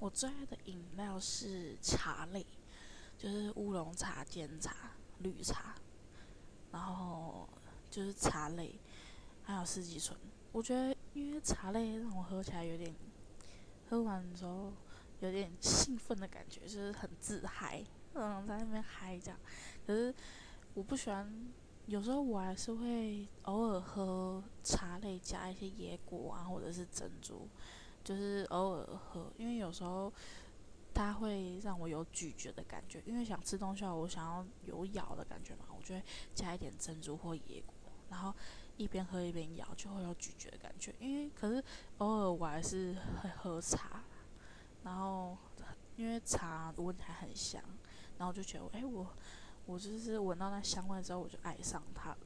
我最爱的饮料是茶类，就是乌龙茶、煎茶、绿茶，然后就是茶类，还有四季春。我觉得因为茶类让我喝起来有点，喝完之后有点兴奋的感觉，就是很自嗨，嗯，在那边嗨这样。可是我不喜欢，有时候我还是会偶尔喝茶类加一些野果啊，或者是珍珠。就是偶尔喝，因为有时候它会让我有咀嚼的感觉，因为想吃东西，我想要有咬的感觉嘛，我就会加一点珍珠或野果，然后一边喝一边咬，就会有咀嚼的感觉。因为可是偶尔我还是会喝茶，然后因为茶闻起来很香，然后就觉得，哎，我我就是闻到那香味之后，我就爱上它了。